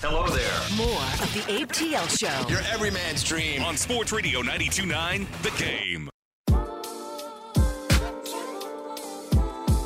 Hello there. More of the Abe TL Show. Your everyman's dream. on Sports Radio 92.9 The Game.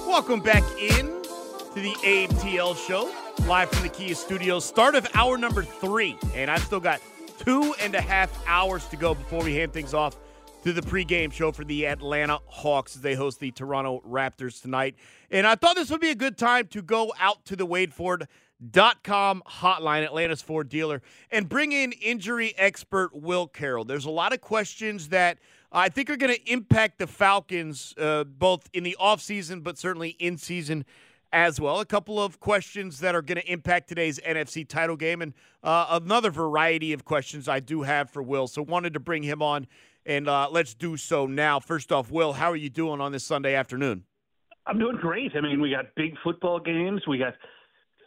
Welcome back in to the Abe TL Show, live from the Kia Studios. Start of hour number three, and I've still got two and a half hours to go before we hand things off to the pregame show for the Atlanta Hawks as they host the Toronto Raptors tonight. And I thought this would be a good time to go out to the WadeFord.com hotline, Atlanta's Ford dealer, and bring in injury expert Will Carroll. There's a lot of questions that I think are going to impact the Falcons uh, both in the offseason, but certainly in season as well. A couple of questions that are going to impact today's NFC title game, and uh, another variety of questions I do have for Will. So wanted to bring him on, and uh, let's do so now. First off, Will, how are you doing on this Sunday afternoon? I'm doing great. I mean, we got big football games. We got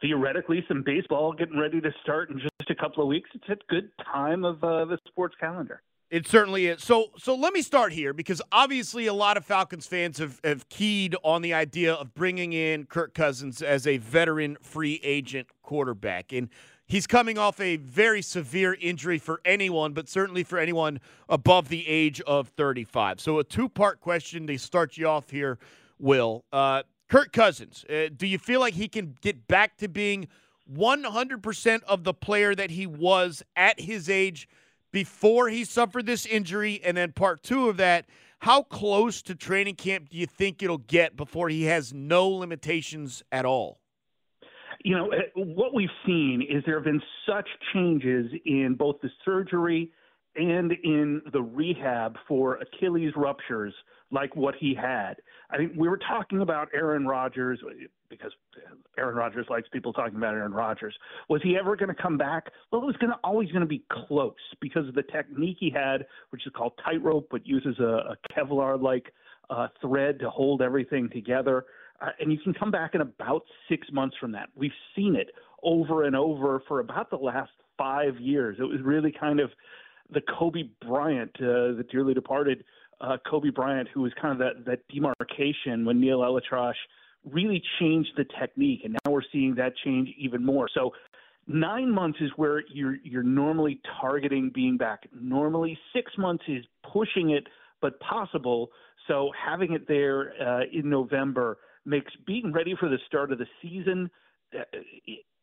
theoretically some baseball getting ready to start in just a couple of weeks. It's a good time of uh, the sports calendar. It certainly is. So, so let me start here because obviously a lot of Falcons fans have, have keyed on the idea of bringing in Kirk Cousins as a veteran free agent quarterback, and he's coming off a very severe injury for anyone, but certainly for anyone above the age of 35. So, a two part question to start you off here, Will. Uh, Kirk Cousins, uh, do you feel like he can get back to being 100% of the player that he was at his age? before he suffered this injury? And then part two of that, how close to training camp do you think it'll get before he has no limitations at all? You know, eh, what we've seen is there have been such changes in both the surgery and in the rehab for Achilles ruptures like what he had. I mean, we were talking about Aaron Rodgers because Aaron Rodgers likes people talking about Aaron Rodgers. Was he ever going to come back? Well, it was going to always going to be close because of the technique he had, which is called tightrope, but uses a, a Kevlar-like uh, thread to hold everything together. Uh, and you can come back in about six months from that. We've seen it over and over for about the last five years. It was really kind of the Kobe Bryant, uh, the dearly departed uh, Kobe Bryant, who was kind of that, that demarcation when Neal ElAttrache really changed the technique, and now we're seeing that change even more. So nine months is where you're you're normally targeting being back. Normally six months is pushing it, but possible. So having it there uh, in November makes being ready for the start of the season. Uh,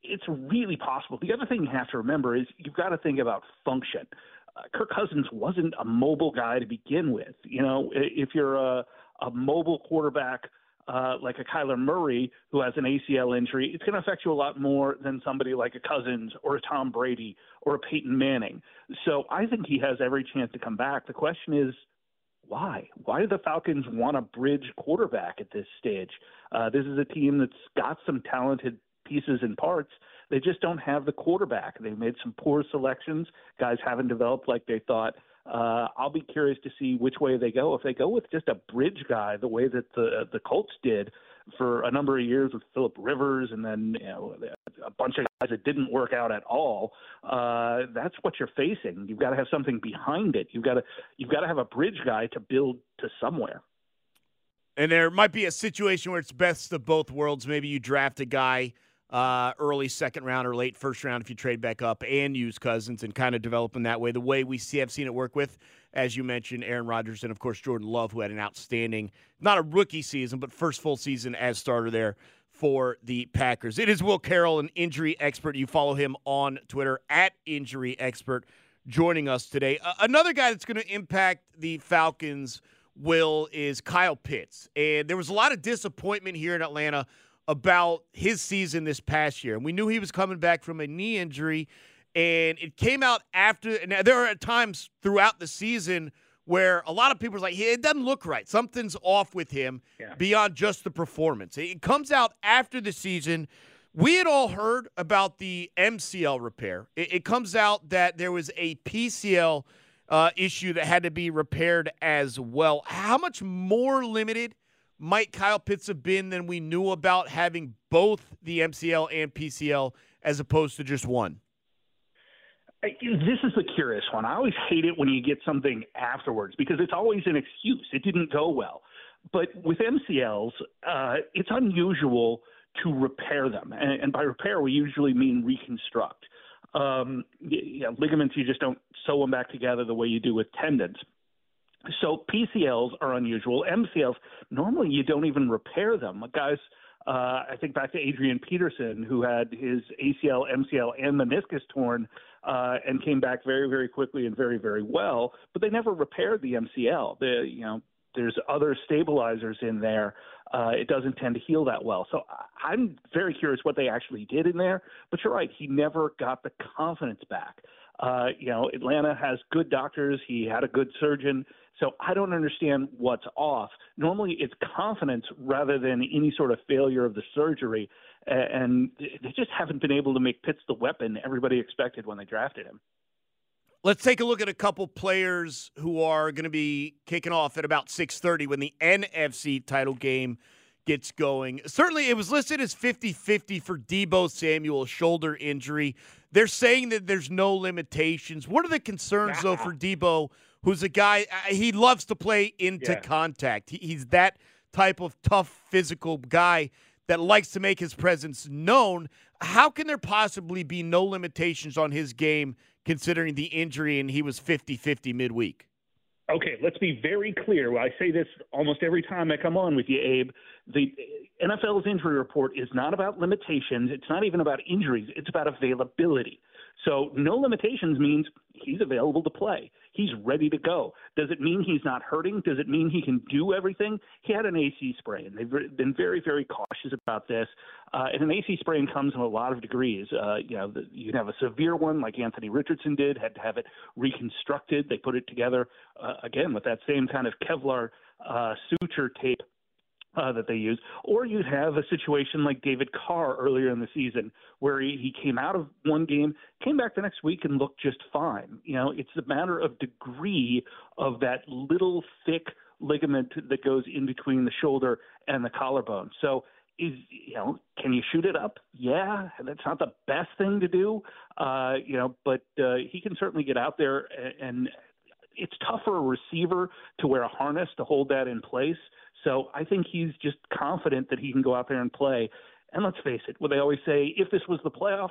it's really possible. The other thing you have to remember is you've got to think about function uh, Kirk Cousins wasn't a mobile guy to begin with. You know, if you're a, a mobile quarterback uh, like a Kyler Murray who has an ACL injury, it's going to affect you a lot more than somebody like a Cousins or a Tom Brady or a Peyton Manning. So I think he has every chance to come back. The question is, why? Why do the Falcons want a bridge quarterback at this stage? Uh, this is a team that's got some talented pieces and parts. They just don't have the quarterback. They've made some poor selections. Guys haven't developed like they thought. Uh, I'll be curious to see which way they go. If they go with just a bridge guy, the way that the the Colts did for a number of years with Philip Rivers, and then you know a bunch of guys that didn't work out at all. Uh, that's what you're facing. You've got to have something behind it. You've got to you've got to have a bridge guy to build to somewhere. And there might be a situation where it's best of both worlds. Maybe you draft a guy uh, early second round or late first round if you trade back up and use Cousins and kind of develop developing that way. The way we see, I've seen it work with, as you mentioned, Aaron Rodgers and of course Jordan Love, who had an outstanding, not a rookie season, but first full season as starter there for the Packers. It is Will Carroll, an injury expert. You follow him on Twitter at Injury Expert, joining us today. Uh, another guy that's going to impact the Falcons, Will, is Kyle Pitts. And there was a lot of disappointment here in Atlanta about his season this past year. And we knew he was coming back from a knee injury, and it came out after. And there are times throughout the season where a lot of people are like, it doesn't look right. Something's off with him yeah. beyond just the performance. It comes out after the season. We had all heard about the MCL repair. It, it comes out that there was a PCL uh, issue that had to be repaired as well. How much more limited might Kyle Pitts have been than we knew about having both the MCL and PCL as opposed to just one? This is the curious one. I always hate it when you get something afterwards because it's always an excuse. It didn't go well. But with MCLs, uh, it's unusual to repair them. And, and, by repair, we usually mean reconstruct. Um, you know, ligaments, you just don't sew them back together the way you do with tendons. So PCLs are unusual. MCLs, normally you don't even repair them. Guys – uh, I think back to Adrian Peterson, who had his ACL, MCL, and meniscus torn, uh, and came back very, very quickly and very, very well. But they never repaired the MCL. The you know there's other stabilizers in there. Uh, it doesn't tend to heal that well. So I'm very curious what they actually did in there. But you're right, he never got the confidence back. Uh, you know, Atlanta has good doctors. He had a good surgeon. So I don't understand what's off. Normally it's confidence rather than any sort of failure of the surgery. And they just haven't been able to make Pitts the weapon everybody expected when they drafted him. Let's take a look at a couple players who are going to be kicking off at about 6:30 when the NFC title game gets going. Certainly it was listed as 50-50 for Deebo Samuel shoulder injury. They're saying that there's no limitations. What are the concerns though for Deebo who's a guy uh, he loves to play into yeah. contact. He, he's that type of tough physical guy that likes to make his presence known. How can there possibly be no limitations on his game considering the injury and he was 50-50 midweek? Okay, let's be very clear. I say this almost every time I come on with you, Abe. The NFL's injury report is not about limitations. It's not even about injuries. It's about availability. So no limitations means he's available to play. He's ready to go. Does it mean he's not hurting? Does it mean he can do everything? He had an AC sprain. They've been very, very cautious about this. Uh, and an AC sprain comes in a lot of degrees. Uh, you know, the, you can have a severe one like Anthony Richardson did, had to have it reconstructed. They put it together uh, again with that same kind of Kevlar uh, suture tape uh, that they use, or you'd have a situation like David Carr earlier in the season, where he, he came out of one game, came back the next week, and looked just fine. You know, it's a matter of degree of that little thick ligament that goes in between the shoulder and the collarbone. So, is you know, can you shoot it up? Yeah, that's not the best thing to do, uh, you know, but uh, he can certainly get out there and. and it's tough for a receiver to wear a harness to hold that in place. So I think he's just confident that he can go out there and play. And let's face it, what they always say, if this was the playoffs,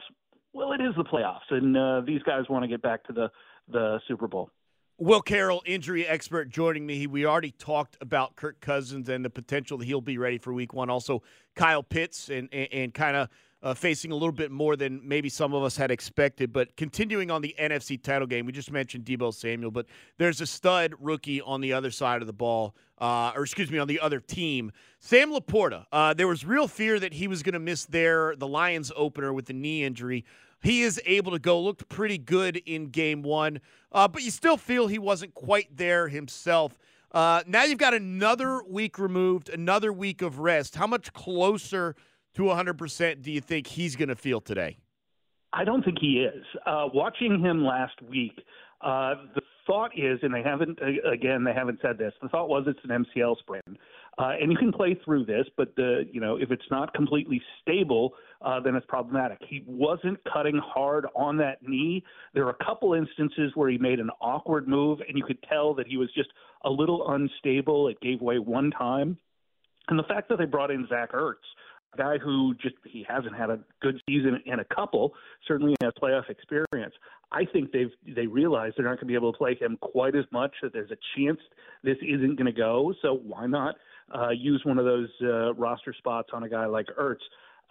well, it is the playoffs, and uh, these guys want to get back to the the Super Bowl. Will Carroll, injury expert, joining me. We already talked about Kirk Cousins and the potential that he'll be ready for Week One. Also, Kyle Pitts and and, and kind of uh, facing a little bit more than maybe some of us had expected. But continuing on the NFC title game, we just mentioned Deebo Samuel, but there's a stud rookie on the other side of the ball, uh, or excuse me, on the other team, Sam LaPorta. Uh, there was real fear that he was going to miss their the Lions opener with the knee injury. He is able to go, looked pretty good in game one, uh, but you still feel he wasn't quite there himself. Uh, now you've got another week removed, another week of rest. How much closer to 100% do you think he's going to feel today? I don't think he is. Uh, watching him last week, uh, the thought is, and they haven't, again, they haven't said this. The thought was it's an MCL sprain, uh, and you can play through this, but the, you know, if it's not completely stable, uh, then it's problematic. He wasn't cutting hard on that knee. There were a couple instances where he made an awkward move, and you could tell that he was just a little unstable. It gave way one time, and the fact that they brought in Zach Ertz guy who just he hasn't had a good season in a couple, certainly has playoff experience. I think they've they realize they're not going to be able to play him quite as much. That there's a chance this isn't going to go. So why not uh, use one of those uh, roster spots on a guy like Ertz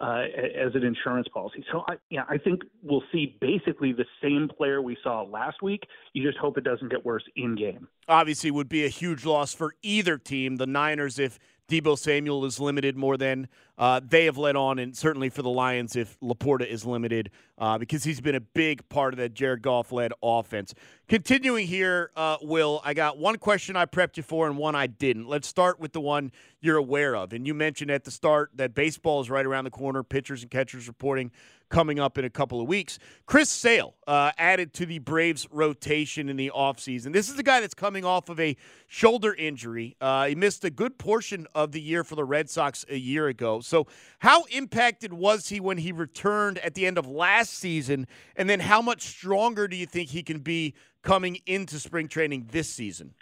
uh, as an insurance policy. So, I, yeah, I think we'll see basically the same player we saw last week. You just hope it doesn't get worse in game. Obviously, would be a huge loss for either team. The Niners, if Deebo Samuel is limited more than uh, they have let on, and certainly for the Lions if LaPorta is limited uh, because he's been a big part of that Jared Goff led offense. Continuing here, uh, Will, I got one question I prepped you for and one I didn't. Let's start with the one you're aware of. And you mentioned at the start that baseball is right around the corner, pitchers and catchers reporting coming up in a couple of weeks. Chris Sale uh, added to the Braves rotation in the offseason. This is a guy that's coming off of a shoulder injury. Uh, he missed a good portion of the year for the Red Sox a year ago. So, how impacted was he when he returned at the end of last season? And then, how much stronger do you think he can be coming into spring training this season?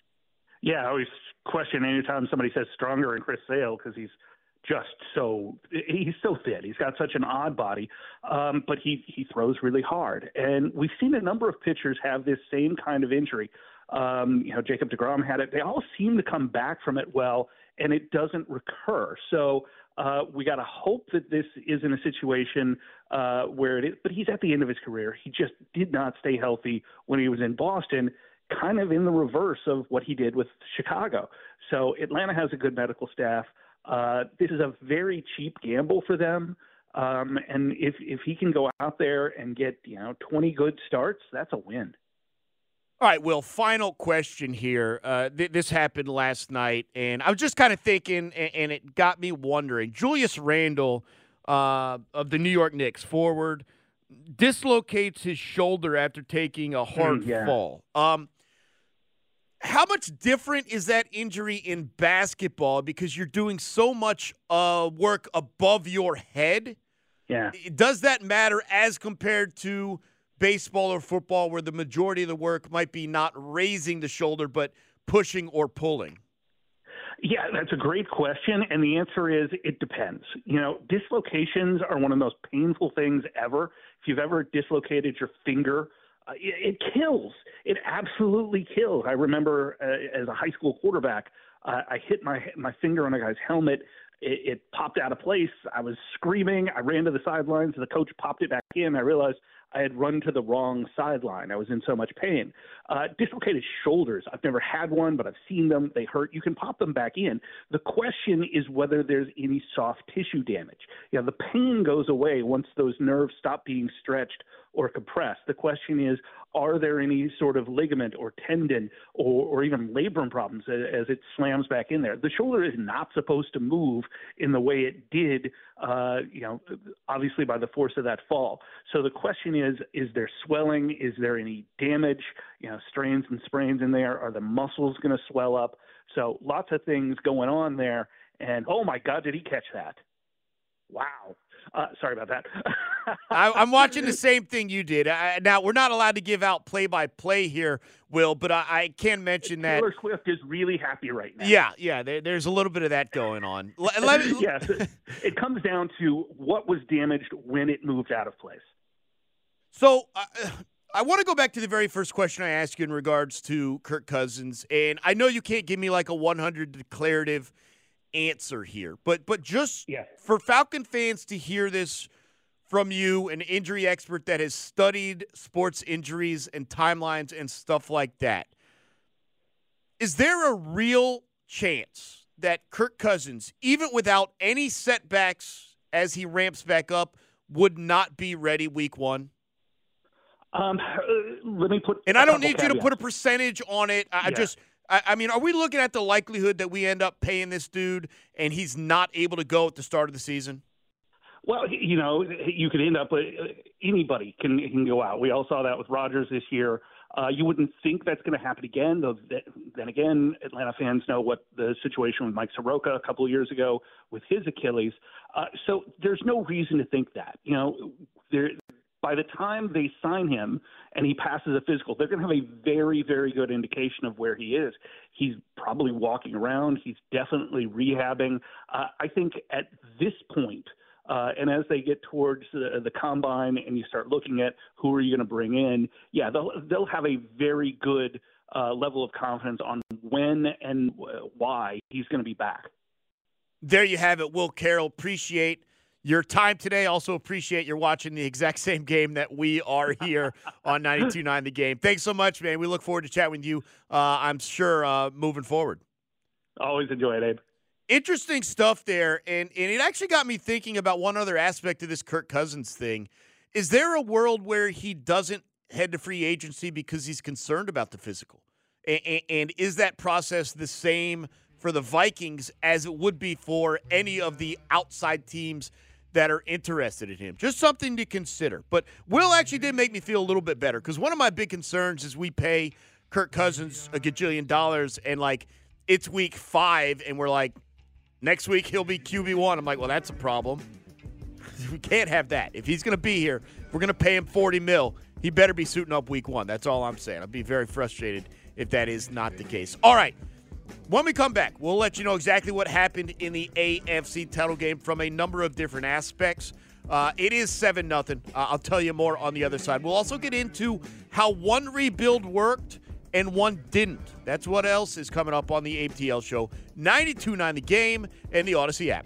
Yeah, I always question anytime somebody says stronger in Chris Sale because he's – just so he's so fit. He's got such an odd body, um, but he he throws really hard. And we've seen a number of pitchers have this same kind of injury. Um, you know, Jacob Degrom had it. They all seem to come back from it well, and it doesn't recur. So uh, we got to hope that this isn't a situation uh, where it is. But he's at the end of his career. He just did not stay healthy when he was in Boston. Kind of in the reverse of what he did with Chicago. So Atlanta has a good medical staff. Uh, this is a very cheap gamble for them. Um, and if if he can go out there and get you know 20 good starts, that's a win. All right, Will. Final question here. Uh, th- this happened last night, and I was just kind of thinking, and, and, it got me wondering. Julius Randle uh, of the New York Knicks, forward, dislocates his shoulder after taking a hard mm, yeah. fall. Um, how much different is that injury in basketball because you're doing so much uh, work above your head? Yeah. Does that matter as compared to baseball or football where the majority of the work might be not raising the shoulder but pushing or pulling? Yeah, that's a great question. And the answer is it depends. You know, dislocations are one of the most painful things ever. If you've ever dislocated your finger, it, it kills. It absolutely kills. I remember uh, as a high school quarterback, uh, I hit my my finger on a guy's helmet. It, it popped out of place. I was screaming. I ran to the sidelines. The coach popped it back in. I realized I had run to the wrong sideline. I was in so much pain. Uh, dislocated shoulders. I've never had one, but I've seen them. They hurt. You can pop them back in. The question is whether there's any soft tissue damage. Yeah, the pain goes away once those nerves stop being stretched or compressed. The question is, are there any sort of ligament or tendon or, or even labrum problems as, as, it slams back in there? The shoulder is not supposed to move in the way it did, uh, you know, obviously by the force of that fall. So the question is, is there swelling? Is there any damage? You know, strains and sprains in there? Are the muscles going to swell up? So lots of things going on there. And oh my God, did he catch that? Wow. Uh, sorry about that. I, am watching the same thing you did. I, now we're not allowed to give out play-by-play here, Will, but I, I can mention Taylor that Taylor Swift is really happy right now. Yeah, yeah. There, there's a little bit of that going on. Let, me, yes, it comes down to what was damaged when it moved out of place. So. Uh, I want to go back to the very first question I asked you in regards to Kirk Cousins, and I know you can't give me like a 100 declarative answer here, but but just for Falcon fans to hear this from you, an injury expert that has studied sports injuries and timelines and stuff like that. Is there a real chance that Kirk Cousins, even without any setbacks as he ramps back up, would not be ready week one? Um, uh, let me put. And I don't need caveats. you to put a percentage on it. I yeah. just I, I mean, are we looking at the likelihood that we end up paying this dude and he's not able to go at the start of the season? Well, you know, you could end up uh, anybody can can go out. We all saw that with Rodgers this year. Uh, you wouldn't think that's going to happen again, though. Then again, Atlanta fans know what the situation with Mike Soroka a couple of years ago with his Achilles. Uh, so there's no reason to think that. You know, there by the time they sign him and he passes a physical, they're going to have a very, very good indication of where he is. He's probably walking around. He's definitely rehabbing. Uh, I think at this point, uh, and as they get towards the, the combine and you start looking at who are you going to bring in, yeah, they'll they'll have a very good uh, level of confidence on when and why he's going to be back. there you have it. Will Carroll, appreciate your time today. Also appreciate you're watching the exact same game that we are here on 92.9 The Game. Thanks so much, man. We look forward to chatting with you, uh, I'm sure, uh, moving forward. Always enjoy it, Abe. Interesting stuff there. And, and it actually got me thinking about one other aspect of this Kirk Cousins thing. Is there a world where he doesn't head to free agency because he's concerned about the physical? And, and, is that process the same for the Vikings as it would be for any of the outside teams that are interested in him? Just something to consider. But Will actually did make me feel a little bit better because one of my big concerns is we pay Kirk Cousins a gajillion dollars and like it's week five and we're like, next week he'll be QB1. I'm like, well, that's a problem. We can't have that. If he's going to be here, we're going to pay him 40 mil. He better be suiting up week one. That's all I'm saying. I'd be very frustrated if that is not the case. All right. When we come back, we'll let you know exactly what happened in the AFC title game from a number of different aspects. Uh, it is 7 nothing. Uh, I'll tell you more on the other side. We'll also get into how one rebuild worked and one didn't. That's what else is coming up on the ATL show. 92.9 the game and the Audacy app.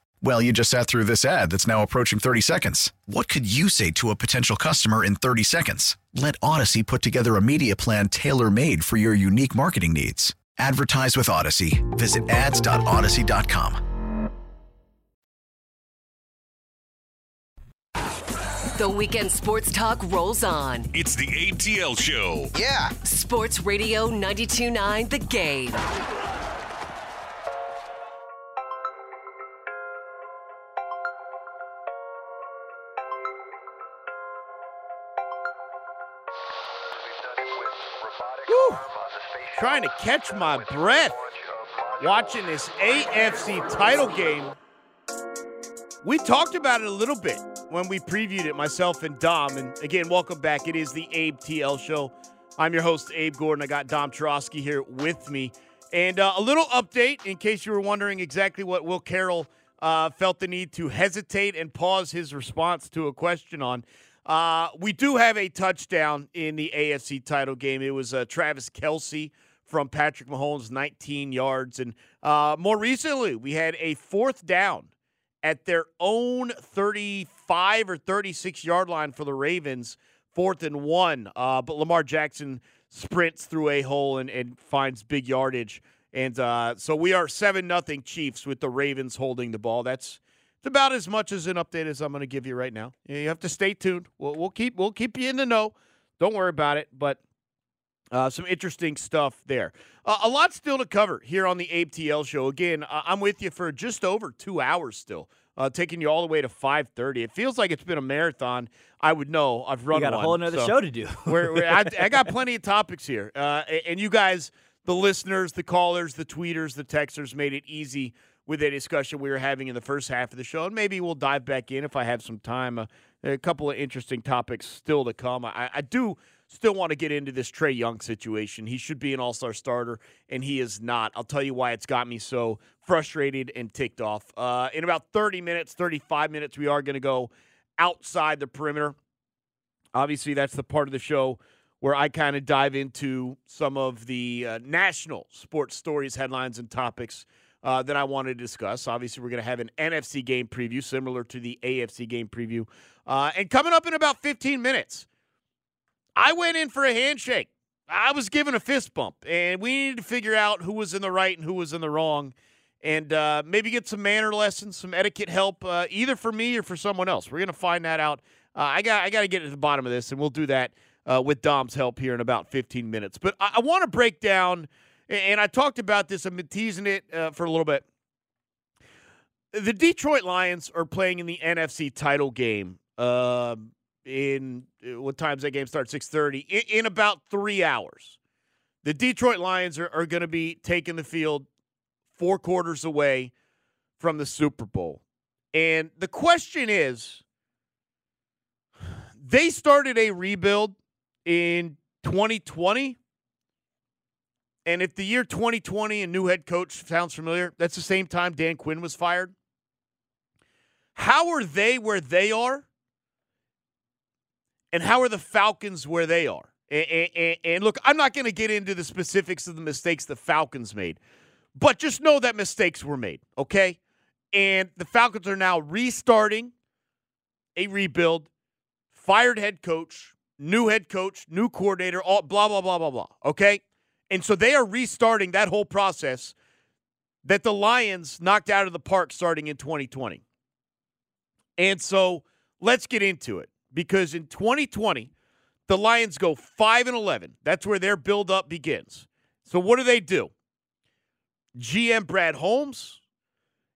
Well, you just sat through this ad that's now approaching 30 seconds. What could you say to a potential customer in 30 seconds? Let Audacy put together a media plan tailor made for your unique marketing needs. Advertise with Audacy. Visit ads.audacy.com. The weekend sports talk rolls on. It's the ATL Show. Yeah. Sports Radio 929 The Game. Trying to catch my breath watching this AFC title game. We talked about it a little bit when we previewed it, myself and Dom. And again, welcome back. It is the Abe TL show. I'm your host, Abe Gordon. I got Dom Chorosky here with me. And uh, a little update in case you were wondering exactly what Will Carroll uh, felt the need to hesitate and pause his response to a question on. Uh, we do have a touchdown in the AFC title game. It was uh, Travis Kelce from Patrick Mahomes, 19 yards. And uh, more recently, we had a fourth down at their own 35 or 36 yard line for the Ravens, fourth and one. Uh, but Lamar Jackson sprints through a hole and, and finds big yardage. And uh, so we are 7 nothing Chiefs with the Ravens holding the ball. That's it's about as much as an update as I'm going to give you right now. You have to stay tuned. We'll, we'll keep we'll keep you in the know. Don't worry about it. But uh, some interesting stuff there. Uh, a lot still to cover here on the ATL show. Again, uh, I'm with you for just over two hours still, uh, taking you all the way to 5:30. It feels like it's been a marathon. I would know. I've run. You got one, a whole another so show to do. we're, we're, I, I got plenty of topics here, uh, and you guys, the listeners, the callers, the tweeters, the texters, made it easy with a discussion we were having in the first half of the show, and maybe we'll dive back in if I have some time. Uh, a couple of interesting topics still to come. I, I do still want to get into this Trae Young situation. He should be an all star starter, and he is not. I'll tell you why it's got me so frustrated and ticked off. Uh, in about 30 minutes, 35 minutes, we are going to go outside the perimeter. Obviously, that's the part of the show where I kind of dive into some of the uh, national sports stories, headlines, and topics. Uh, that I want to discuss. Obviously, we're going to have an NFC game preview similar to the AFC game preview. Uh, and coming up in about 15 minutes, I went in for a handshake. I was given a fist bump, and we needed to figure out who was in the right and who was in the wrong, and uh, maybe get some manner lessons, some etiquette help, uh, either for me or for someone else. We're gonna find that out. Uh, I got I got to get to the bottom of this, and we'll do that uh, with Dom's help here in about 15 minutes. But I, I want to break down, and I talked about this. I've been teasing it uh, for a little bit. The Detroit Lions are playing in the NFC title game. In uh, what time's that game start? 6:30 in, in about three hours. The Detroit Lions are, are going to be taking the field four quarters away from the Super Bowl. And the question is they started a rebuild in 2020. And if the year 2020 and new head coach sounds familiar, that's the same time Dan Quinn was fired. How are they where they are? And how are the Falcons where they are? And, and, and look, I'm not going to get into the specifics of the mistakes the Falcons made, but just know that mistakes were made, okay? And the Falcons are now restarting a rebuild, fired head coach, new head coach, new coordinator, all blah, blah, blah, blah, blah, okay? And so they are restarting that whole process that the Lions knocked out of the park starting in 2020. And so let's get into it because in 2020, the Lions go 5 and 11. That's where their build-up begins. So what do they do? GM Brad Holmes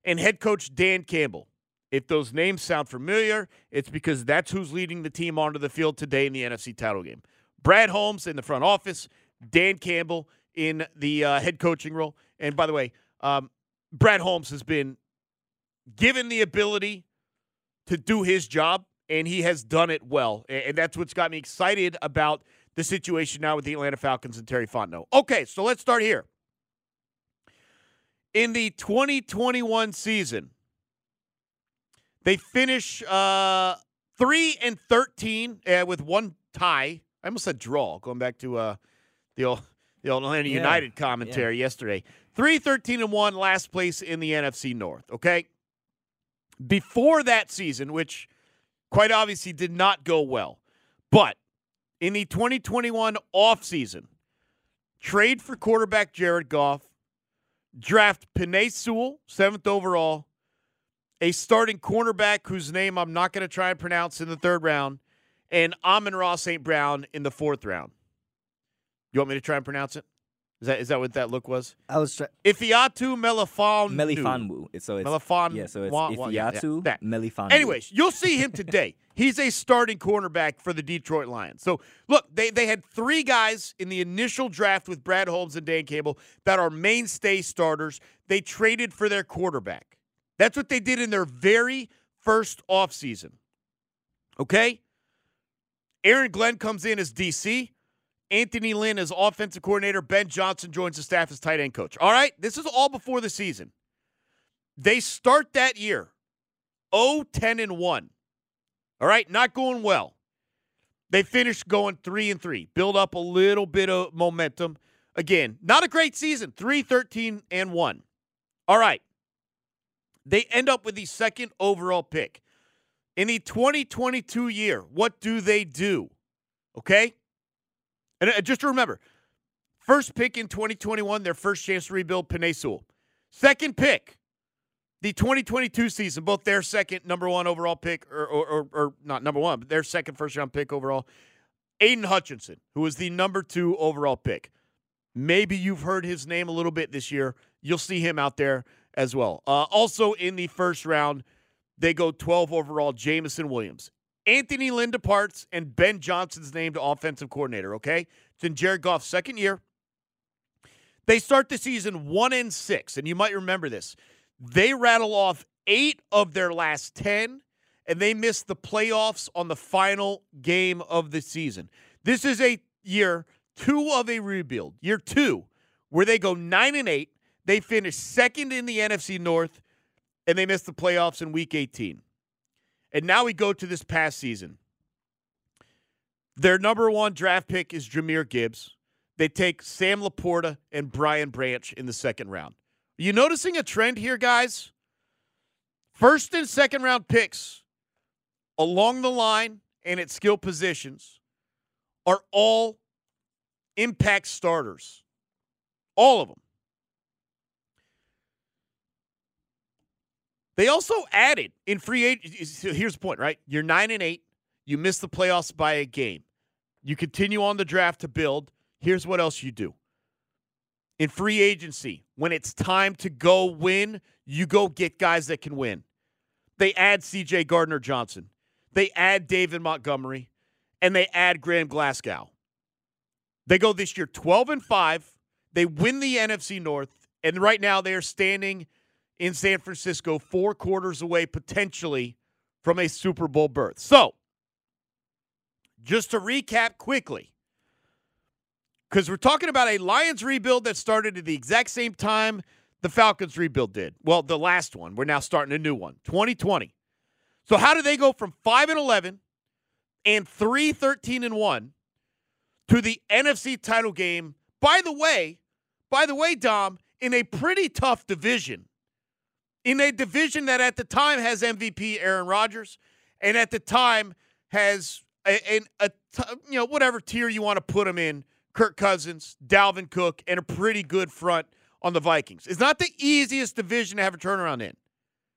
and head coach Dan Campbell. If those names sound familiar, it's because that's who's leading the team onto the field today in the NFC title game. Brad Holmes in the front office, Dan Campbell in the uh, head coaching role. And by the way, um, Brad Holmes has been given the ability to do his job and he has done it well. And that's what's got me excited about the situation now with the Atlanta Falcons and Terry Fontenot. Okay, so let's start here. In the 2021 season, they finish uh, 3 and 13 uh, with one tie. I almost said draw, going back to uh, the old the old Atlanta yeah. United commentary yeah. yesterday. 3 13 and 1, last place in the NFC North, okay? Before that season, which quite obviously did not go well. But in the 2021 offseason, trade for quarterback Jared Goff, draft Penei Sewell, seventh overall, a starting cornerback whose name I'm not going to try and pronounce in the third round, and Amon-Ra St. Brown in the fourth round. You want me to try and pronounce it? Is that is that what that look was? I was trying. Ifeatu Melifonwu. Melifonwu. So it's Melifon. Yeah, so it's wa- Ifeatu yeah, Melifonwu. Anyways, you'll see him today. He's a starting cornerback for the Detroit Lions. So look, they they had three guys in the initial draft with Brad Holmes and Dan Campbell that are mainstay starters. They traded for their quarterback. That's what they did in their very first offseason. Okay? Aaron Glenn comes in as DC. Anthony Lynn as offensive coordinator. Ben Johnson joins the staff as tight end coach. All right, this is all before the season. They start that year 0 10 and 1. All right, not going well. They finish going 3 and 3. Build up a little bit of momentum. Again, not a great season. 3 13 and 1. All right. They end up with the second overall pick. In the 2022 year, what do they do? Okay? And uh, just remember, first pick in 2021, their first chance to rebuild Penei Sewell. Second pick, the 2022 season, both their second number one overall pick, or, or, or, or not number one, but their second first round pick overall, Aidan Hutchinson, who was the number two overall pick. Maybe you've heard his name a little bit this year. You'll see him out there as well. Uh, also in the first round, they go 12 overall, Jameson Williams. Anthony Lynn departs and Ben Johnson's named offensive coordinator, okay? It's in Jared Goff's second year. They start the season one and six, and you might remember this. They rattle off eight of their last 10, and they miss the playoffs on the final game of the season. This is a year two of a rebuild, year two, where they go nine and eight. They finish second in the NFC North, and they miss the playoffs in week 18. And now we go to this past season. Their number one draft pick is Jahmyr Gibbs. They take Sam LaPorta and Brian Branch in the second round. Are you noticing a trend here, guys? First and second round picks along the line and at skill positions are all impact starters. All of them. They also added in free agency. Here's the point, right? You're nine and eight. You miss the playoffs by a game. You continue on the draft to build. Here's what else you do. In free agency, when it's time to go win, you go get guys that can win. They add CJ Gardner Johnson. They add David Montgomery and they add Graham Glasgow. They go this year 12 and 5. They win the NFC North and right now they are standing in San Francisco 4 quarters away potentially from a Super Bowl berth. So, just to recap quickly, because we're talking about a Lions rebuild that started at the exact same time the Falcons rebuild did. Well, the last one. We're now starting a new one, 2020. So how do they go from 5 and 11 and 3 13 and 1 to the NFC title game? By the way, by the way, Dom, in a pretty tough division. In a division that at the time has MVP Aaron Rodgers and at the time has a, a, a you know whatever tier you want to put him in, Kirk Cousins, Dalvin Cook and a pretty good front on the Vikings. It's not the easiest division to have a turnaround in.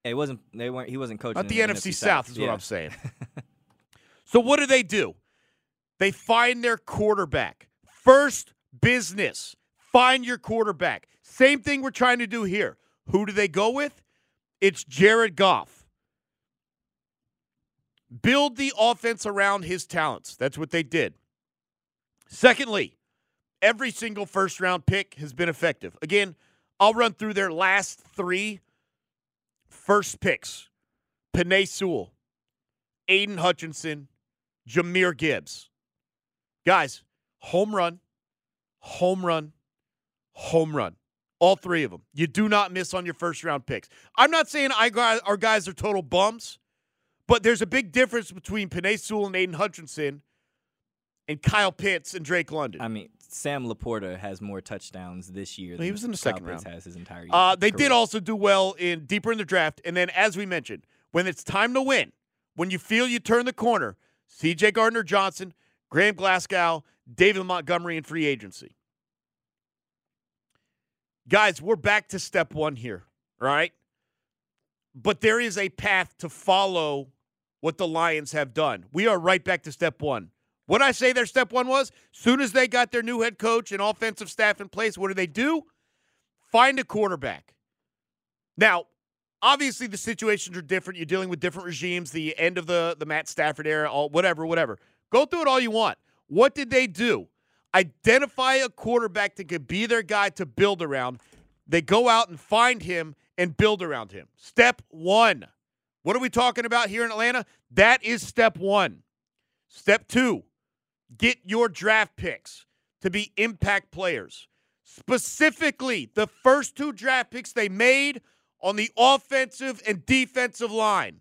It wasn't. They weren't. He wasn't coaching. Not the, the NFC, NFC South, South is yeah. what I'm saying. so what do they do? They find their quarterback. First business. Find your quarterback. Same thing we're trying to do here. Who do they go with? It's Jared Goff. Build the offense around his talents. That's what they did. Secondly, every single first round pick has been effective. Again, I'll run through their last three first picks Penei Sewell, Aidan Hutchinson, Jahmyr Gibbs. Guys, home run, home run, home run. All three of them. You do not miss on your first round picks. I'm not saying I got, our guys are total bums, but there's a big difference between Penei Sewell and Aidan Hutchinson and Kyle Pitts and Drake London. I mean, Sam LaPorta has more touchdowns this year. Than he was in the second Kyle Pitts round. Has his entire year. Uh, they did also do well in deeper in the draft, and then as we mentioned, when it's time to win, when you feel you turn the corner, C.J. Gardner Johnson, Graham Glasgow, David Montgomery in free agency. Guys, we're back to step one here, right? But there is a path to follow what the Lions have done. We are right back to step one. What I say their step one was? Soon as they got their new head coach and offensive staff in place, what do they do? Find a quarterback. Now, obviously the situations are different. You're dealing with different regimes, the end of the, the Matt Stafford era, all whatever, whatever. Go through it all you want. What did they do? Identify a quarterback that could be their guy to build around. They go out and find him and build around him. Step one. What are we talking about here in Atlanta? That is step one. Step two, get your draft picks to be impact players. Specifically, the first two draft picks they made on the offensive and defensive line.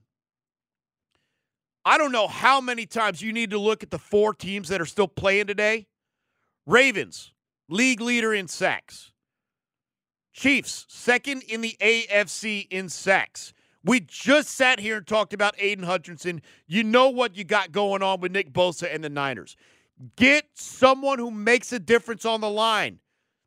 I don't know how many times you need to look at the four teams that are still playing today. Ravens, league leader in sacks. Chiefs, second in the AFC in sacks. We just sat here and talked about Aidan Hutchinson. You know what you got going on with Nick Bosa and the Niners. Get someone who makes a difference on the line.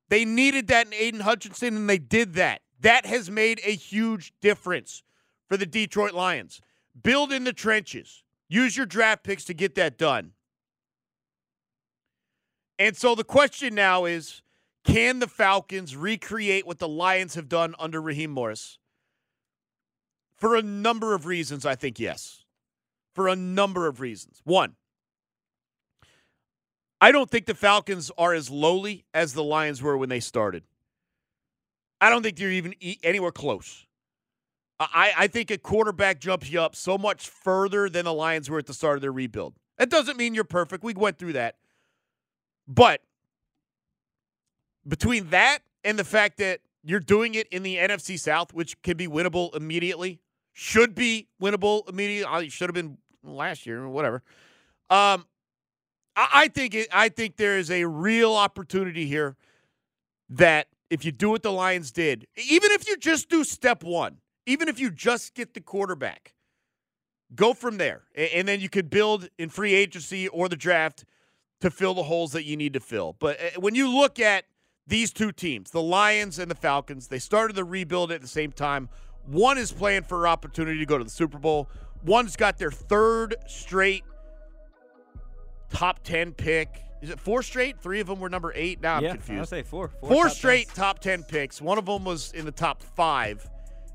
They needed that in Aidan Hutchinson, and they did that. That has made a huge difference for the Detroit Lions. Build in the trenches. Use your draft picks to get that done. And so the question now is can the Falcons recreate what the Lions have done under Raheem Morris? For a number of reasons, I think yes. For a number of reasons. One, I don't think the Falcons are as lowly as the Lions were when they started. I don't think they're even anywhere close. I, I think a quarterback jumps you up so much further than the Lions were at the start of their rebuild. That doesn't mean you're perfect. We went through that. But between that and the fact that you're doing it in the NFC South, which can be winnable immediately, should be winnable immediately. It should have been last year or whatever. Um, I, I think it, I think there is a real opportunity here that if you do what the Lions did, even if you just do step one, even if you just get the quarterback, go from there, and, and then you could build in free agency or the draft to fill the holes that you need to fill. But uh, when you look at these two teams, the Lions and the Falcons, they started the rebuild at the same time. One is playing for an opportunity to go to the Super Bowl. One's got their third straight top 10 pick. Is it four straight? Three of them were number eight. Now I'm yeah, confused. I'll say four. Four, Four top straight tens. top 10 picks. One of them was in the top five.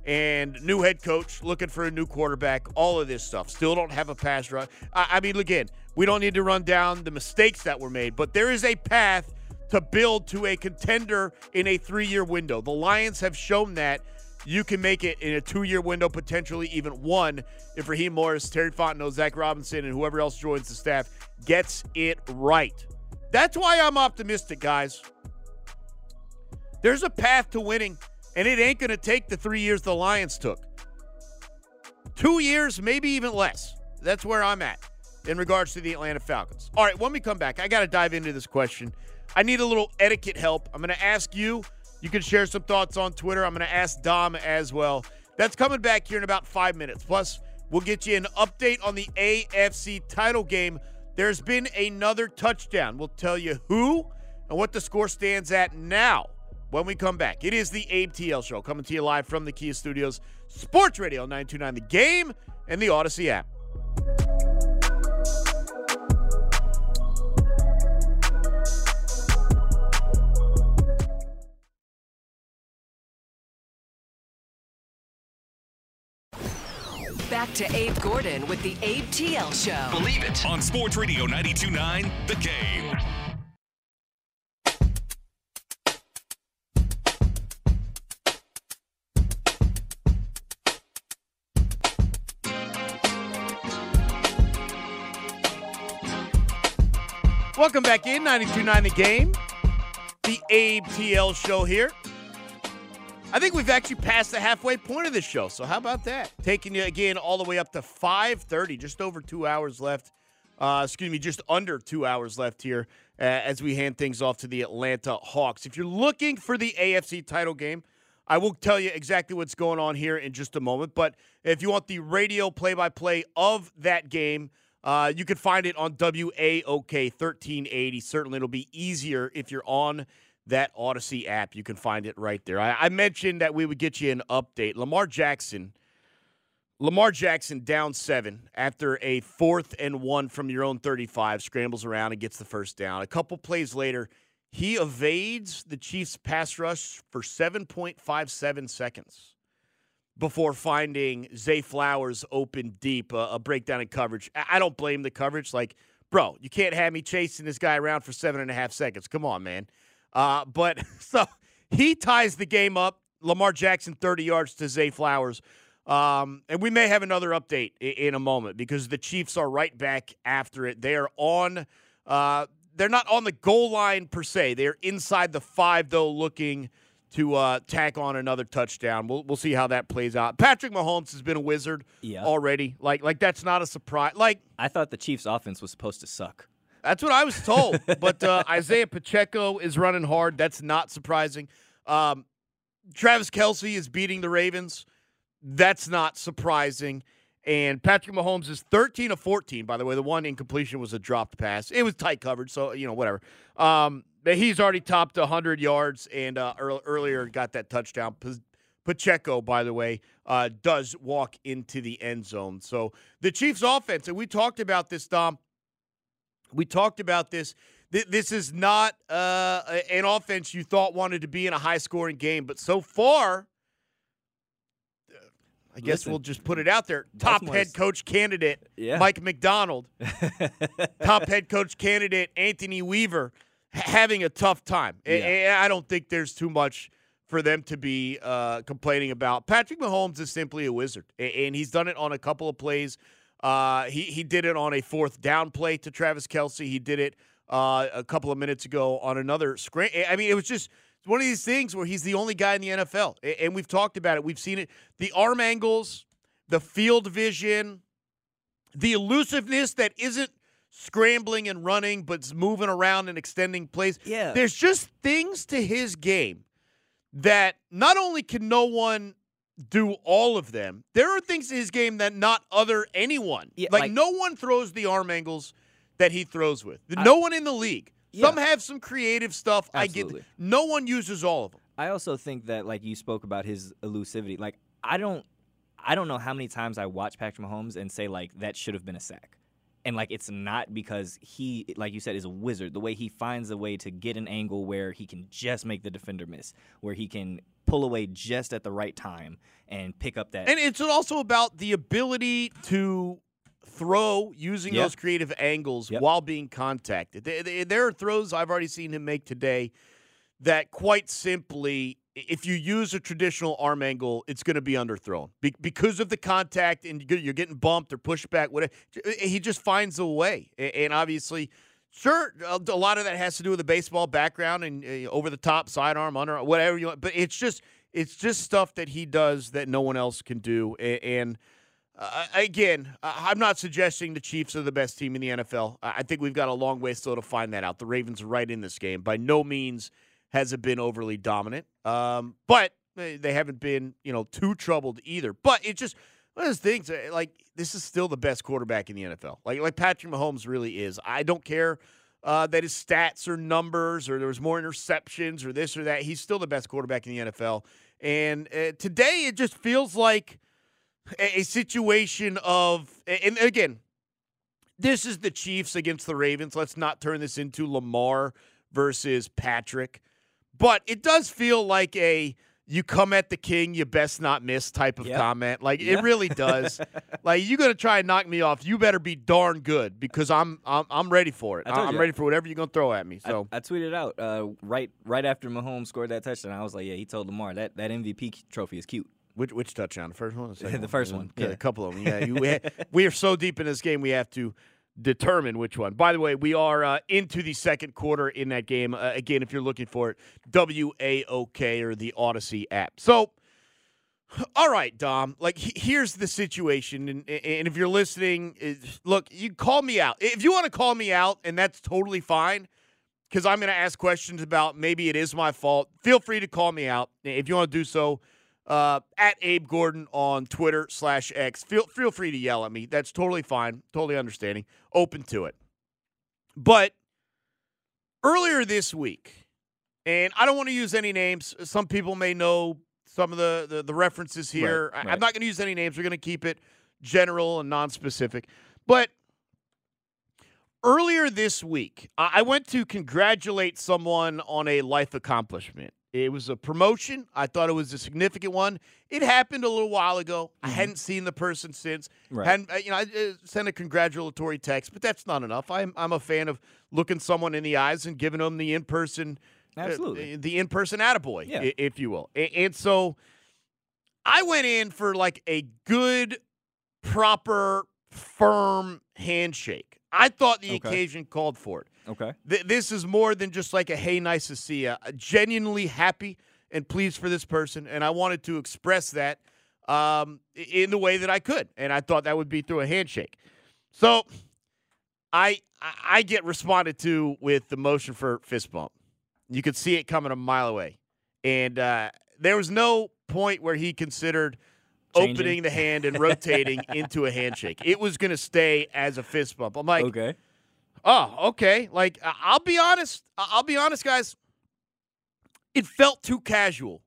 And new head coach looking for a new quarterback, all of this stuff. Still don't have a pass rush. I, I mean, again, we don't need to run down the mistakes that were made, but there is a path to build to a contender in a three year window. The Lions have shown that you can make it in a two year window, potentially even one, if Raheem Morris, Terry Fontenot, Zac Robinson, and whoever else joins the staff gets it right. That's why I'm optimistic, guys. There's a path to winning, and it ain't going to take the three years the Lions took. Two years, maybe even less. That's where I'm at in regards to the Atlanta Falcons. All right, when we come back, I got to dive into this question. I need a little etiquette help. I'm going to ask you. You can share some thoughts on Twitter. I'm going to ask Dom as well. That's coming back here in about five minutes. Plus, we'll get you an update on the AFC title game. There's been another touchdown. We'll tell you who and what the score stands at now when we come back. It is the Abe TL Show coming to you live from the Kia Studios, Sports Radio 929 The Game, and the Audacy app. Back to Abe Gordon with the Abe TL Show. Believe it on Sports Radio 929 The Game. Welcome back in 929 The Game, the Abe TL Show here. I think we've actually passed the halfway point of this show. So how about that? Taking you again all the way up to 5:30, just over two hours left. Uh, excuse me, just under two hours left here uh, as we hand things off to the Atlanta Hawks. If you're looking for the AFC title game, I will tell you exactly what's going on here in just a moment. But if you want the radio play-by-play of that game, uh, you can find it on WAOK 1380. Certainly, it'll be easier if you're on that Audacy app. You can find it right there. I, I mentioned that we would get you an update. Lamar Jackson, Lamar Jackson down seven after a fourth and one from your own 35, scrambles around and gets the first down. A couple plays later, he evades the Chiefs' pass rush for 7.57 seconds before finding Zay Flowers open deep, uh, a breakdown in coverage. I, I don't blame the coverage. Like, bro, you can't have me chasing this guy around for seven and a half seconds. Come on, man. Uh, but so he ties the game up. Lamar Jackson 30 yards to Zay Flowers. Um, and we may have another update in, in, a moment because the Chiefs are right back after it. They are on, uh, they're not on the goal line per se. They're inside the five, though, looking to uh, tack on another touchdown. We'll, we'll see how that plays out. Patrick Mahomes has been a wizard Yeah. already. Like, like that's not a surprise. Like, I thought the Chiefs' offense was supposed to suck. that's what I was told. but uh, Isaiah Pacheco is running hard. That's not surprising. Um, Travis Kelce is beating the Ravens. That's not surprising. And Patrick Mahomes is 13 of 14, by the way. The one incompletion was a dropped pass. It was tight coverage, so, you know, whatever. Um, he's already topped 100 yards and uh, earl- earlier got that touchdown. Pacheco, by the way, uh, does walk into the end zone. So the Chiefs' offense, and we talked about this, Dom. We talked about this. Th- This is not uh, an offense you thought wanted to be in a high scoring game, but so far, I guess Listen, we'll just put it out there. Top head coach candidate Yeah. Mike Macdonald, top head coach candidate Anthony Weaver, having a tough time. Yeah. a- I don't think there's too much for them to be uh, complaining about. Patrick Mahomes is simply a wizard, and he's done it on a couple of plays. Uh, he he did it on a fourth down play to Travis Kelce. He did it uh, a couple of minutes ago on another screen. I mean, it was just one of these things where he's the only guy in the NFL, and we've talked about it. We've seen it. The arm angles, the field vision, the elusiveness that isn't scrambling and running, but moving around and extending plays. Yeah. There's just things to his game that not only can no one do all of them, there are things to his game that not other anyone. Yeah, like, like- no one throws the arm angles that he throws with. No one in the league. Yeah. Some have some creative stuff. I get. No one uses all of them. I also think that like you spoke about his elusivity. Like I don't I don't know how many times I watch Patrick Mahomes and say like that should have been a sack. And like it's not because he like you said is a wizard. The way he finds a way to get an angle where he can just make the defender miss, where he can pull away just at the right time and pick up that And it's also about the ability to throw using Yeah. those creative angles Yep. while being contacted. There- are throws I've already seen him make today that quite simply, if you use a traditional arm angle, it's going to be underthrown Be- because of the contact and you're getting bumped or pushed back. Whatever, he just finds a way, and obviously. Sure, a a lot of that has to do with the baseball background and uh, over the top, sidearm, under, whatever you want. But it's just it's just stuff that he does that no one else can do. And uh, again, I'm not suggesting the Chiefs are the best team in the NFL. I think we've got a long way still to find that out. The Ravens are right in this game. By no means has it been overly dominant, um, but they haven't been you know too troubled either. But it just one of those things. uh, Like this is still the best quarterback in the NFL. Like like Patrick Mahomes really is. I don't care. Uh, that his stats or numbers or there was more interceptions or this or that. He's still the best quarterback in the NFL. And uh, today it just feels like a, a situation of, and again, this is the Chiefs against the Ravens. Let's not turn this into Lamar versus Patrick. But it does feel like a you come at the king, you best not miss type of Yep. comment. Like Yeah. it really does. like you're gonna try and knock me off, you better be darn good because I'm I'm, I'm ready for it. I I'm you. ready for whatever you're gonna throw at me. So I, tweeted out uh, right right after Mahomes scored that touchdown. I was like, yeah, he told Lamar that that MVP trophy is cute. Which which touchdown? The first one, the The first one, okay, yeah. a couple of them. Yeah, you, we, ha- we are so deep in this game, we have to determine which one. By the way, we are uh, into the second quarter in that game. Uh, again, if you're looking for it, W A O K or the Audacy app. So, all right, Dom. Like he- here's the situation, and, and if you're listening, look, you call me out if you want to call me out, and that's totally fine because I'm going to ask questions about maybe it is my fault. Feel free to call me out if you want to do so. Uh, at Abe Gordon on Twitter slash X. Feel feel free to yell at me. That's totally fine. Totally understanding. Open to it. But earlier this week, and I don't want to use any names. Some people may know some of the the, the references here. Right, I- I'm not going to use any names. We're going to keep it general and non-specific. But earlier this week, I I went to congratulate someone on a life accomplishment. It was a promotion. I thought it was a significant one. It happened a little while ago. I hadn't seen the person since. Mm-hmm. Right. Hadn't, uh, you know, I uh, sent a congratulatory text, but that's not enough. I'm I'm a fan of looking someone in the eyes and giving them the in person, Absolutely. the in person attaboy, Yeah. if you will. A- and so I went in for like a good, proper, firm handshake. I thought the Okay. occasion called for it. Okay. Th- this is more than just like a hey, nice to see you. Genuinely happy and pleased for this person, and I wanted to express that um, in the way that I could, and I thought that would be through a handshake. So, I I I get responded to with the motion for fist bump. You could see it coming a mile away, and uh, there was no point where he considered Changing. opening the hand and rotating into a handshake. It was going to stay as a fist bump. I'm like, okay. Oh, okay. Like I'll be honest. I'll be honest, guys. It felt too casual.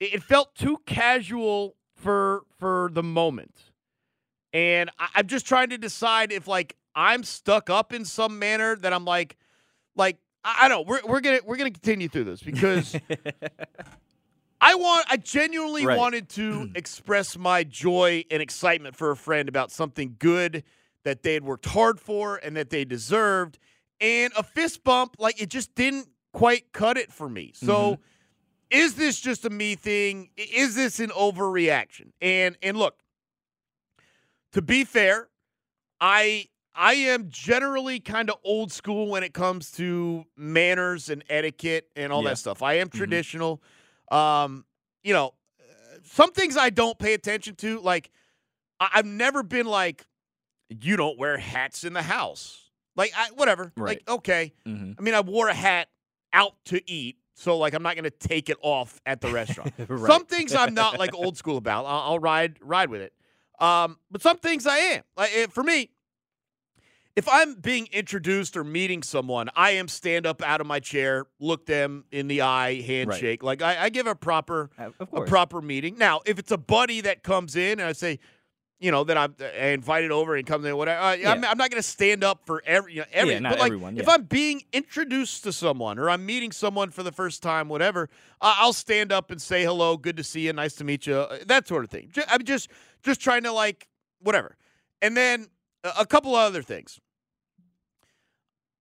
It felt too casual for for the moment, and I- I'm just trying to decide if like I'm stuck up in some manner that I'm like, like I I don't. know. We're we're gonna we're gonna continue through this because I want I genuinely Right. wanted to express my joy and excitement for a friend about something good that they had worked hard for and that they deserved. And a fist bump, like it just didn't quite cut it for me. So is this just a me thing? Is this an overreaction? And and look, to be fair, I I am generally kind of old school when it comes to manners and etiquette and all Yeah. that stuff. I am traditional. Um, you know, some things I don't pay attention to. Like, I- I've never been like, you don't wear hats in the house. Like, I, whatever. Right. Like, okay. Mhm. I mean, I wore a hat out to eat, so like, I'm not going to take it off at the restaurant. Right. Some things I'm not like old school about. I'll, I'll ride ride with it. Um, but some things I am. Like for me, if I'm being introduced or meeting someone, I am stand up out of my chair, look them in the eye, handshake. Like I, I give a proper of a proper meeting. Now, if it's a buddy that comes in and I say, you know, that I'm uh, invited over and comes in, whatever. Uh, I'm, I'm not going to stand up for every, you know, every. Yeah, not but like, everyone, if. I'm being introduced to someone or I'm meeting someone for the first time, whatever, uh, I'll stand up and say hello, good to see you, nice to meet you, uh, that sort of thing. I'm just, just trying to like, whatever. And then a couple of other things.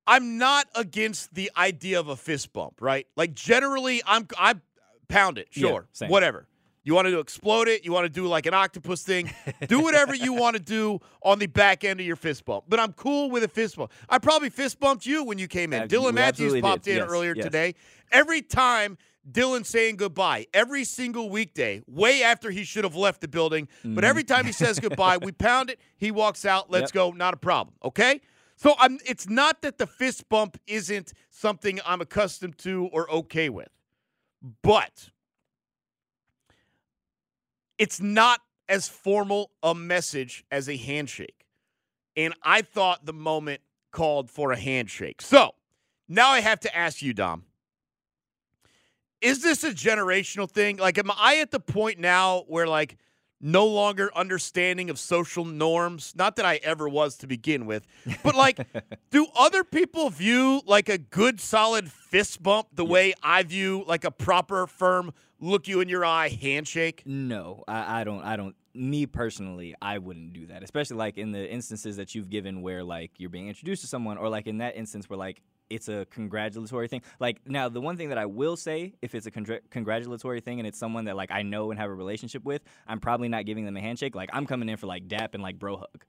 I'm not against the idea of a fist bump, right? Like generally, I'm I pound it, sure, same. whatever. You want to explode it? You want to do like an octopus thing? do whatever you want to do on the back end of your fist bump. But I'm cool with a fist bump. I probably fist bumped you when you came in. Uh, Dylan Matthews popped did. in Yes, earlier yes. today. Every time Dylan saying goodbye, every single weekday, way after he should have left the building. But every time he says goodbye, we pound it. He walks out. Let's Mm-hmm. Yep. go. Not a problem. Okay. So I'm. It's not that the fist bump isn't something I'm accustomed to or okay with, but it's not as formal a message as a handshake. And I thought the moment called for a handshake. So now I have to ask you, Dom. Is this a generational thing? Like, am I at the point now where, like, no longer understanding of social norms? Not that I ever was to begin with, but like, do other people view like a good, solid fist bump the way I view like a proper, firm, look you in your eye handshake? No, I, I don't. I don't. Me personally, I wouldn't do that. Especially like in the instances that you've given where like you're being introduced to someone, or like in that instance where like it's a congratulatory thing. Like now, the one thing that I will say, if it's a congr- congratulatory thing and it's someone that like I know and have a relationship with, I'm probably not giving them a handshake. Like I'm coming in for like dap and like bro hug.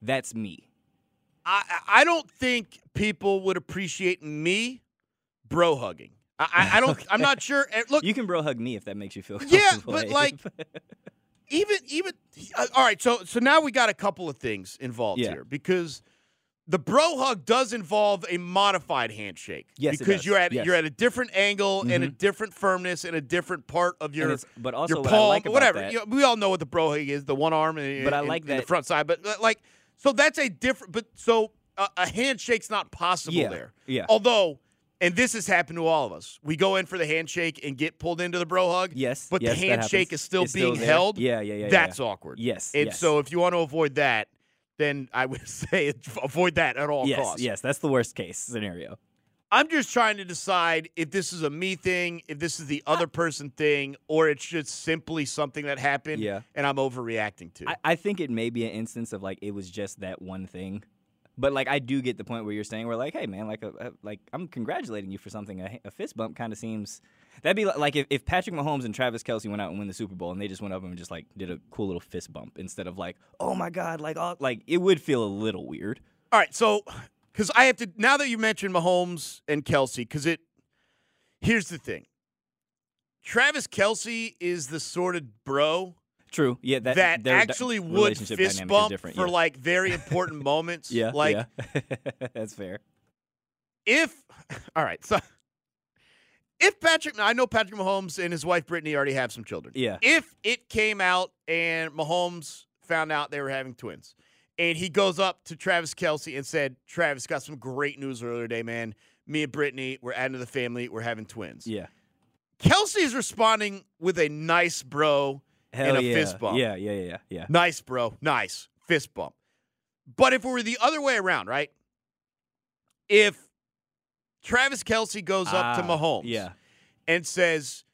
That's me. I I don't think people would appreciate me bro hugging. I, I, don't. I'm not sure. Look, You can bro hug me if that makes you feel Yeah, but, like, even even uh, all right. So so now we got a couple of things involved Yeah. here because the bro hug does involve a modified handshake. Yes, it because does. you're at Yes. you're at a different angle and a Mhm. different firmness and a different part of your but also your palm, like whatever. that- You know, we all know what the bro hug is, the one arm and, But I like and the front side. But uh, like so that's a different. But so a, a handshake's not possible Yeah, there. yeah. Although. And this has happened to all of us. We go in for the handshake and get pulled into the bro hug. Yes, But yes, the handshake is still It's being there. held. Yeah, yeah, yeah, That's yeah. awkward. Yes, And yes. so if you want to avoid that, then I would say avoid that at all yes, costs. yes, that's the worst case scenario. I'm just trying to decide if this is a me thing, if this is the ah. other person thing, or it's just simply something that happened Yeah. and I'm overreacting to. I, I think it may be an instance of like it was just that one thing, but like I do get the point where you're saying we're like, hey man, like a, a- like I'm congratulating you for something. A, a fist bump kind of seems that'd be li- like if, if Patrick Mahomes and Travis Kelce went out and win the Super Bowl and they just went up and just like did a cool little fist bump instead of like, oh my god, like oh, like it would feel a little weird. All right, so because I have to now that you mentioned Mahomes and Kelce, because it here's the thing. Travis Kelce is the sort of bro True, yeah, that that, d- actually would fist bump different, for yeah. like very important moments. yeah, like yeah. that's fair. if all right, so if Patrick, I know Patrick Mahomes and his wife Brittany already have some children. Yeah. If it came out and Mahomes found out they were having twins, and he goes up to Travis Kelce and said, "Travis got some great news earlier today, man. Me and Brittany, we're adding to the family. We're having twins." Yeah, Kelce's responding with a nice bro hell and a yeah, fist bump. yeah, yeah, yeah, yeah. Nice, bro. Nice. Fist bump. But if it were the other way around, right? If Travis Kelce goes up to Ah, Mahomes yeah. and says,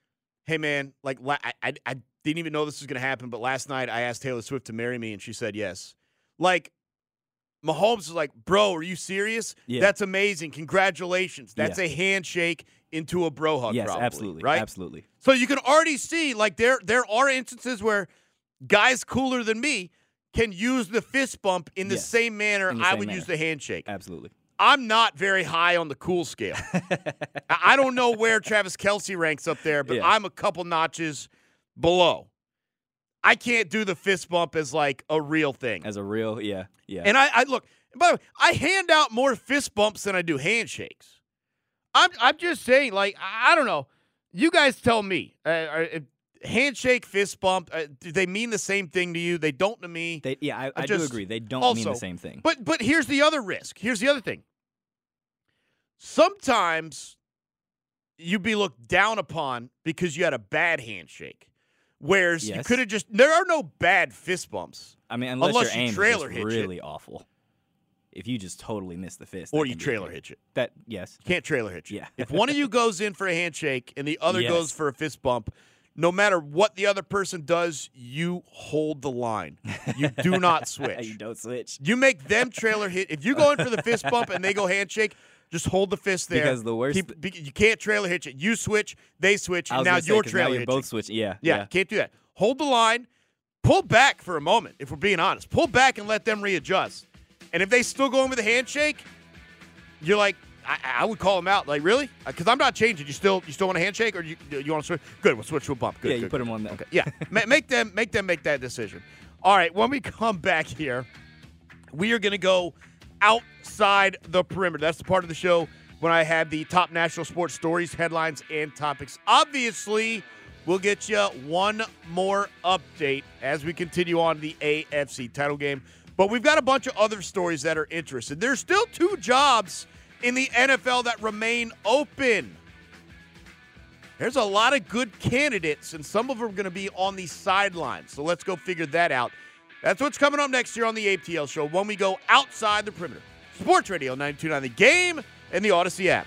hey, man, like, I, I, I didn't even know this was going to happen, but last night I asked Taylor Swift to marry me and she said yes. Like, Mahomes is like, bro, are you serious? Yeah. That's amazing. Congratulations. That's Yeah. a handshake into a bro hug. Yes, probably, absolutely, Right? absolutely. So you can already see, like there there are instances where guys cooler than me can use the fist bump in the Yes, same manner the I same would manner. use the handshake. Absolutely. I'm not very high on the cool scale. I don't know where Travis Kelce ranks up there, but. I'm a couple notches below. I can't do the fist bump as like a real thing. As a real, yeah, yeah. And I, I look. By the way, I hand out more fist bumps than I do handshakes. I'm, I'm just saying, like, I I don't know. You guys tell me. Uh, are- handshake, fist bump, uh, do they mean the same thing to you? They don't to me. They, yeah, I, I just- do agree. They don't mean the same thing. But but here's the other risk. Here's the other thing. Sometimes you'd be looked down upon because you had a bad handshake. Whereas you could have just there are no bad fist bumps. I mean, unless, Unless your you aim trailer is hit just you. really awful. If you just totally miss the fist, Or you can be a trailer hitch it. That yes, you Can't trailer hitch. you. Yeah. if one of you goes in for a handshake and the other Yes. goes for a fist bump, no matter what the other person does, you hold the line. You do not switch. you don't switch. You make them trailer hit. If you go in for the fist bump and they go handshake, just hold the fist there. Because the worst- Keep- you can't trailer hitch it. You switch, they switch, and now say, you're 'cause trailer now you're hitching. both switching. Yeah, Yeah, can't do that. Hold the line, pull back for a moment. If we're being honest, pull back and let them readjust. And if they still go in with a handshake, you're like, I, I would call them out. Like, really? Uh, because I'm not changing. You still, you still want a handshake, or you, you want to switch? Good, we'll switch to a bump. Good, yeah. You good, put good. them on that. Okay, yeah. Ma- make them, make them make that decision. All right. When we come back here, we are going to go outside the perimeter. That's the part of the show when I have the top national sports stories, headlines, and topics. Obviously, we'll get you one more update as we continue on the AFC title game. But we've got a bunch of other stories that are interesting. There's still two jobs in the NFL that remain open. There's a lot of good candidates, and some of them are going to be on the sidelines. So let's go figure that out. That's what's coming up next year on the ATL show when we go outside the perimeter. Sports Radio 929 The Game and the Audacy app.